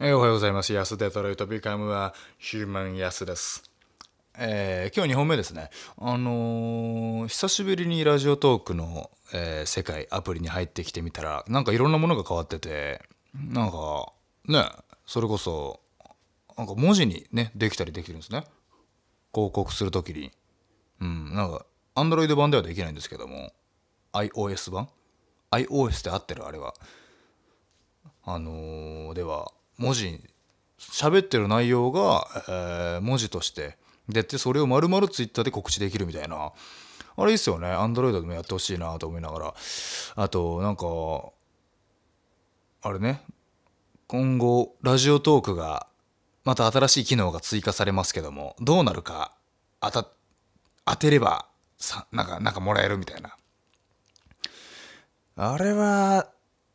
えおはようございます。安デトロイトビカムはヒューマン安です。えー今日2本目ですね。あのー久しぶりにラジオトークの、え世界アプリに入ってきてみたら、なんかいろんなものが変わってて、なんかね、それこそ、なんか文字にね、できたりできるんですね。広告するときに。うん、なんか、アンドロイド版ではできないんですけども、iOS 版 ?iOS って合ってるあれは。あのーでは文字喋ってる内容が、えー文字として。出てそれを丸々ツイッターで告知できるみたいな。あれいいっすよね。アンドロイドでもやってほしいなと思いながら。あとなんかあれね。今後ラジオトークがまた新しい機能が追加されますけどもどうなるか当た当てればさなんかなんかもらえるみたいな。あれは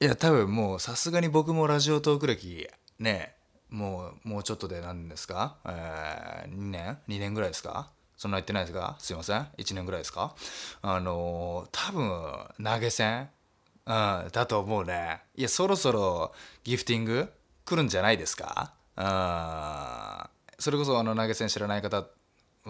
いや多分もうさすがに僕もラジオトーク歴ねもうもうちょっとで何ですか、えー、2年？2年ぐらいですか？そんな言ってないですか？すいません。1年ぐらいですか？あのー多分投げ銭？うんだと思うね。いやそろそろギフティング？来るんじゃないですか？うん。それこそあの投げ銭知らない方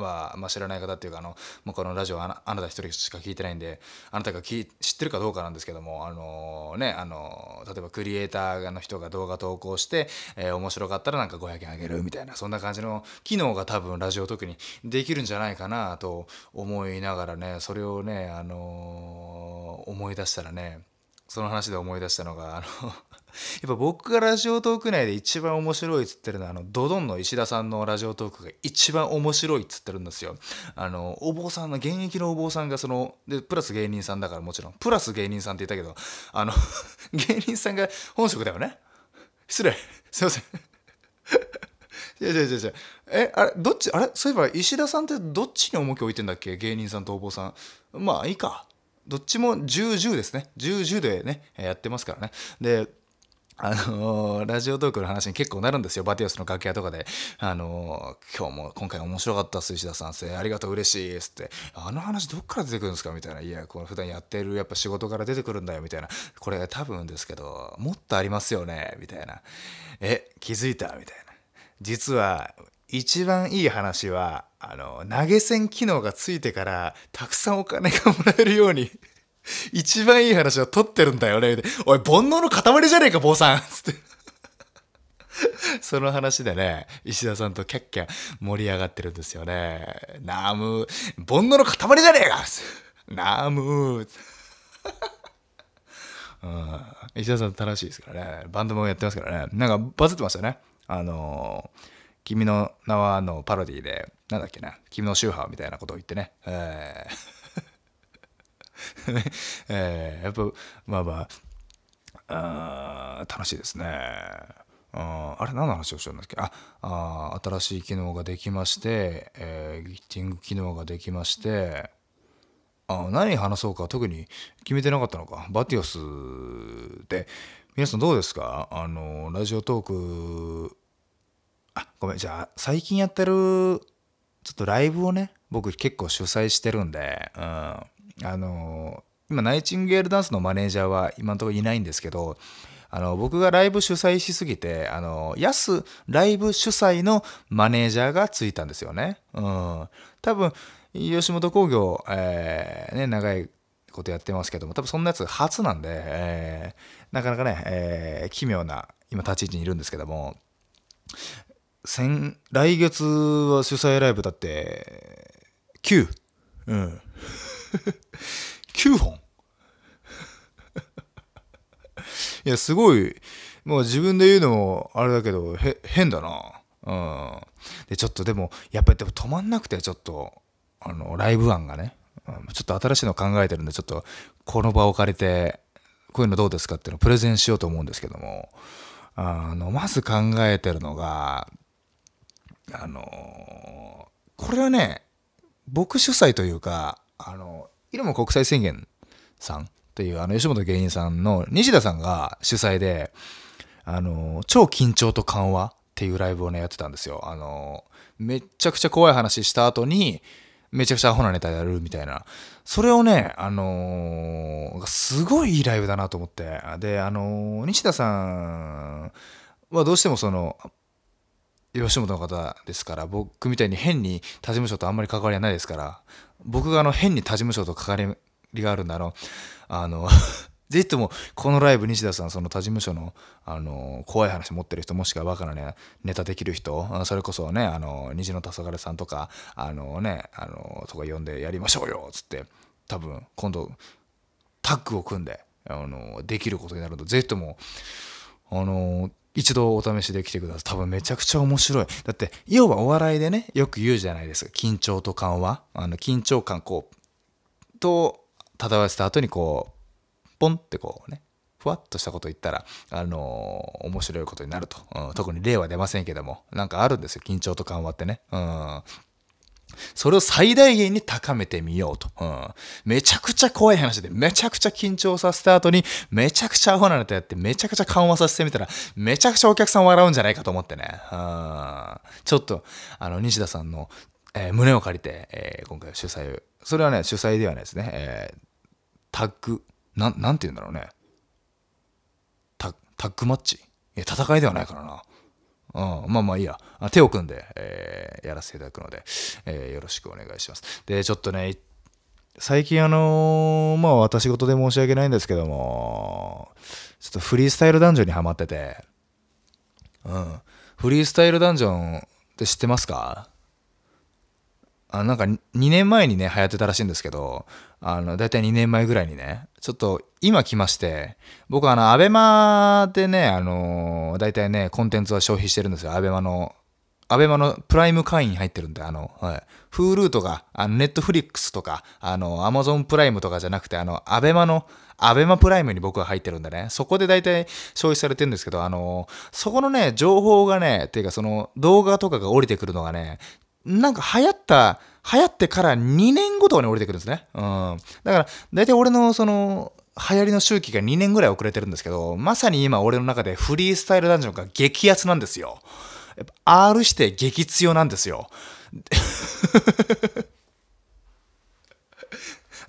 は、まあ、知らない方っていうかあのもうこのラジオああなた一人しか聞いてないんであなたが聞知ってるかどうかなんですけどもあのねあの例えばクリエイターの人が動画投稿して、えー面白かったらなんか500円あげるみたいなそんな感じの機能が多分ラジオ特にできるんじゃないかなと思いながらねそれをねあの思い出したらねその話で思い出したのがあの やっぱ僕がラジオトーク内で一番面白いっつってるのはあのドドンの石田さんのラジオトークが一番面白いっつってるんですよ。あのお坊さんの現役のお坊さんがそのでプラス芸人さんだからもちろんプラス芸人さんって言ったけどあの 芸人さんが本職だよね？失礼。すいません。いやいやいやいや。えあれどっちあれ？そういえば石田さんってどっちに重きを置いてんだっけ？芸人さんとお坊さん。まあいいか。どっちも1010ですね。1010でねやってますからね。であのーラジオトークの話に結構なるんですよ。バティオスの楽屋とかで「あのー今日も今回面白かったっす石田さんっすありがとう嬉しい」っつって「あの話どっから出てくるんですか?」みたいな「いやこの普段やってるやっぱ仕事から出てくるんだよ」みたいな「これ多分ですけどもっとありますよね」みたいな「え気づいた?」みたいな。実は一番いい話はあの投げ銭機能がついてからたくさんお金がもらえるように 一番いい話は取ってるんだよね。おい、煩悩の塊じゃねえか、坊さんつって。その話でね、石田さんとキャッキャ盛り上がってるんですよね。ナム、煩悩の塊じゃねえか ナムうん、石田さん楽しいですからね。バンドもやってますからね。なんかバズってましたね。あの君の名はのパロディで、なんだっけな、君の宗派みたいなことを言ってね。えー。えーやっぱまあまああ楽しいですね。ああれ何の話をしてるんだっけ？ああ新しい機能ができまして、えーギフティング機能ができましてあ何話そうか特に決めてなかったのか。バティオスで。皆さんどうですか？あのラジオトークあごめん。じゃあ最近やってるちょっとライブをね僕結構主催してるんで、うん、あの今ナイチンゲールダンスのマネージャーは今のところいないんですけどあの僕がライブ主催しすぎてあのヤスライブ主催のマネージャーがついたんですよね。うん、多分吉本興業、えーね、長いことやってますけども多分そんなやつ初なんで、えーなかなかね、えー奇妙な今立ち位置にいるんですけども先来月は主催ライブだって9うん。9本。いやすごい。もう自分で言うのもあれだけどへ変だな。うん。でちょっとでもやっぱりでも止まんなくてちょっとあのライブ案がね。うん。ちょっと新しいの考えてるんでちょっとこの場を借りてこういうのどうですかっていうのをプレゼンしようと思うんですけども。あのまず考えてるのがあのこれはね僕主催というかあのイルモ国際宣言さんっていうあの吉本芸人さんの西田さんが主催であの超緊張と緩和っていうライブをねやってたんですよ。あのめちゃくちゃ怖い話した後にめちゃくちゃアホなネタやるみたいな。それをねあのすごいいいライブだなと思って。であの西田さんまあどうしてもその吉本の方ですから僕みたいに変に他事務所とあんまり関わりはないですから僕があの変に他事務所と関わりがあるんだろうあの ぜひともこのライブ西田さんその他事務所のあの怖い話持ってる人もしくはバカなねネタできる人それこそねあの虹の黄昏さんとかあのねあのとか呼んでやりましょうよっつって多分今度タッグを組んであのできることになるのでぜひともあの一度お試しで来てください。多分めちゃくちゃ面白い。だって、要はお笑いでね、よく言うじゃないですか。緊張と緩和。あの、緊張感、こう、と、漂わせた後にこう、ポンってこうね、ふわっとしたこと言ったら、あのー、面白いことになると、うん。特に例は出ませんけども、なんかあるんですよ。緊張と緩和ってね。うん。それを最大限に高めてみようと。うん。めちゃくちゃ怖い話で、めちゃくちゃ緊張させた後に、めちゃくちゃアホなネタやって、めちゃくちゃ緩和させてみたら、めちゃくちゃお客さん笑うんじゃないかと思ってね。うん。ちょっと、あの、西田さんの、えー、胸を借りて、えー、今回主催それはね、主催ではないですね。えー、タッグ、なん、なんて言うんだろうね。タタッグマッチ？いや、戦いではないからな。うん、まあまあいいや。手を組んで、えー、やらせていただくので、えー、よろしくお願いします。で、ちょっとね、最近あのー、まあ私事で申し訳ないんですけども、ちょっとフリースタイルダンジョンにはまってて、うん。フリースタイルダンジョンって知ってますか？あなんか2年前にね、流行ってたらしいんですけど、あの、だいたい2年前ぐらいにね、ちょっと今来まして、僕あの、アベマでね、あのー、だいたいね、コンテンツは消費してるんですよ。アベマの、アベマのプライム会員入ってるんで、あの、はい。Hulu とか、あの、ネットフリックスとか、あの、アマゾンプライムとかじゃなくて、あの、アベマの、アベマプライムに僕は入ってるんでね、そこで大体消費されてるんですけど、あの、そこのね、情報がね、っていうかその動画とかが降りてくるのがね、なんか流行った、流行ってから2年後とかに降りてくるんですね。うん。だから、大体俺のその、流行りの周期が2年ぐらい遅れてるんですけど、まさに今俺の中でフリースタイルダンジョンが激アツなんですよ。やっぱ R して激強なんですよ。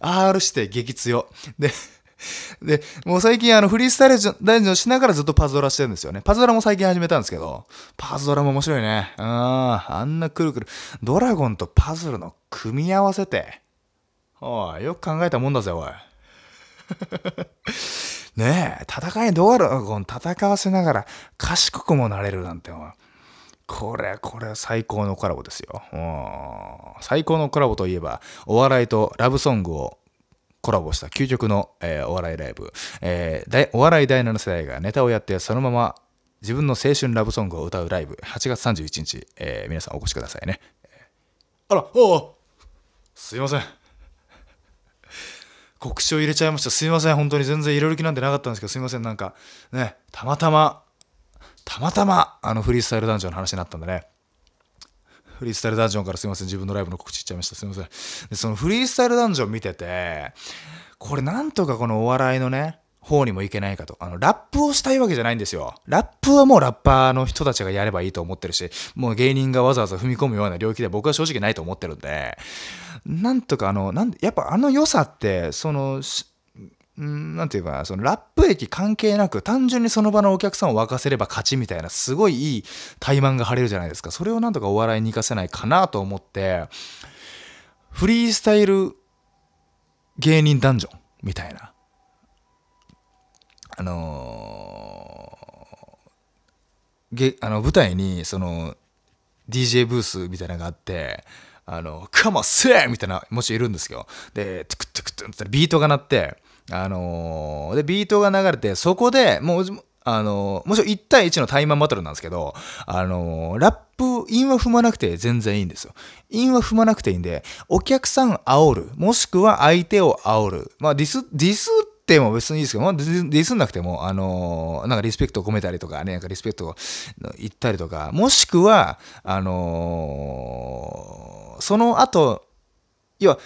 R して激強。で、で、もう最近あのフリースタイルダンジョンしながらずっとパズドラしてるんですよね。パズドラも最近始めたんですけど、パズドラも面白いね。うん、あんなくるくる。ドラゴンとパズルの組み合わせて。おい、よく考えたもんだぜ、おい。ねえ、戦いドラゴン戦わせながら賢くもなれるなんて、おいこれ、これ最高のコラボですよ。最高のコラボといえば、お笑いとラブソングをコラボした究極の、えー、お笑いライブ、えー、お笑い第7世代がネタをやってそのまま自分の青春ラブソングを歌うライブ。8月31日、えー、皆さんお越しくださいね。あらおおすいません。告知を入れちゃいましたすいません。本当に全然いろいろ気なんてなかったんですけどすいません。なんかねたまたまたまたまあのフリースタイルダンジョンの話になったんでね。フリースタイルダンジョンからすいません、自分のライブの告知言っちゃいました。すいません。で、そのフリースタイルダンジョン見てて、これなんとかこのお笑いのね、方にもいけないかと。あの、ラップをしたいわけじゃないんですよ。ラップはもうラッパーの人たちがやればいいと思ってるし、もう芸人がわざわざ踏み込むような領域で僕は正直ないと思ってるんで、なんとかあの、なんやっぱあの良さって、その、何て言うかそのラップ駅関係なく単純にその場のお客さんを沸かせれば勝ちみたいなすごいいいタイマンが張れるじゃないですか。それをなんとかお笑いに生かせないかなと思ってフリースタイル芸人ダンジョンみたいな。あのー、あの舞台にその DJ ブースみたいなのがあってあの、カモセーみたいな、もしいるんですよ。で、トゥクトゥクトゥンってビートが鳴って、あのー、で、ビートが流れて、そこでもう、あのー、もちろん1対1のタイマンバトルなんですけど、あのー、ラップ、韻は踏まなくて全然いいんですよ。韻は踏まなくていいんで、お客さん煽る、もしくは相手を煽る。まあ、ディス、ディスっても別にいいですけど、ディスんなくても、あのー、なんかリスペクトを込めたりとかね、なんかリスペクトを言ったりとか、もしくは、あのー、その後、要は、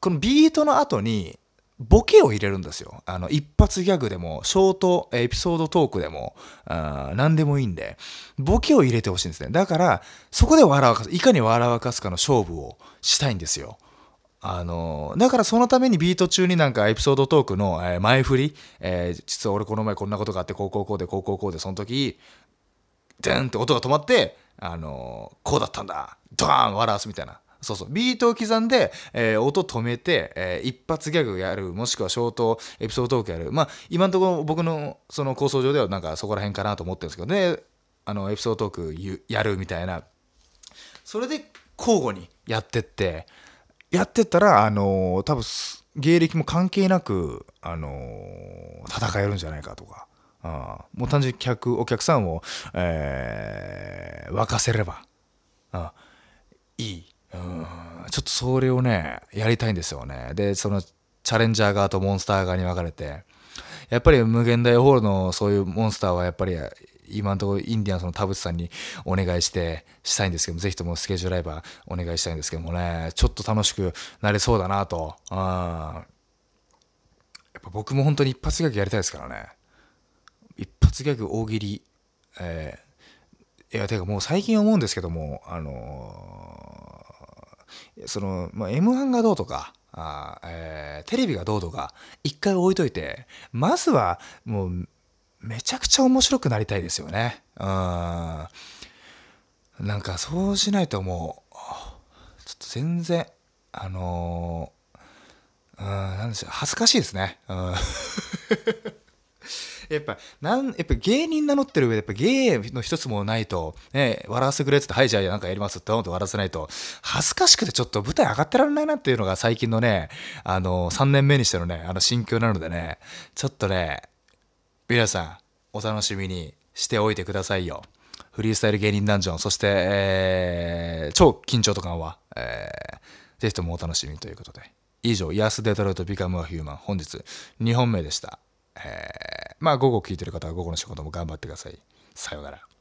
このビートの後に、ボケを入れるんですよ。あの、一発ギャグでも、ショートエピソードトークでも、あ何でもいいんで、ボケを入れてほしいんですね。だから、そこで笑わかす、いかに笑わかすかの勝負をしたいんですよ。あの、だからそのためにビート中になんかエピソードトークの、前振り、えー、実は俺この前こんなことがあって、こうこうこうで、こうこうこうで、その時、デンって音が止まってあのこうだったんだドーン笑わすみたいなそうそう。ビートを刻んで、えー、音止めて、えー、一発ギャグやるもしくはショートエピソードトークやる。まあ今のところ僕のその構想上ではなんかそこら辺かなと思ってるんですけどね。あのエピソードトークやるみたいな。それで交互にやってってやってったらあのー、多分芸歴も関係なくあのー、戦えるんじゃないかとか。あもう単純に客お客さんを、えー、沸かせれば。あちょっとそれをねやりたいんですよね。でそのチャレンジャー側とモンスター側に分かれてやっぱり無限大ホールのそういうモンスターはやっぱり今のところインディアンスの田淵さんにお願いしてしたいんですけどもぜひともスケジュールライバーお願いしたいんですけどもねちょっと楽しくなれそうだなと。うん。やっぱ僕も本当に一発ギャグやりたいですからね。一発ギャグ大喜利。えー、いやてかもう最近思うんですけどもあのー、その、まあ、m 1がどうとかあ、えー、テレビがどうとか一回置いといてまずはもうめちゃくちゃ面白くなりたいですよね。うん。なんかそうしないともうちょっと全然あのー、うんなんでしょう恥ずかしいですね。うん。やっぱ、なん、やっぱ芸人名乗ってる上で、やっぱ芸の一つもないと、ね、笑わせてくれってって、はい、じゃあなんかやりますって思って笑わせないと、恥ずかしくてちょっと舞台上がってられないなっていうのが最近のね、あの、3年目にしてのね、あの心境なのでね、ちょっとね、皆さん、お楽しみにしておいてくださいよ。フリースタイル芸人ダンジョン、そして、えー、超緊張と緩和、えー、ぜひともお楽しみということで。以上、ヤス・デトロイト・ビカム・ア・ヒューマン、本日2本目でした。えー、まあ午後聞いてる方は午後の仕事も頑張ってください。さようなら。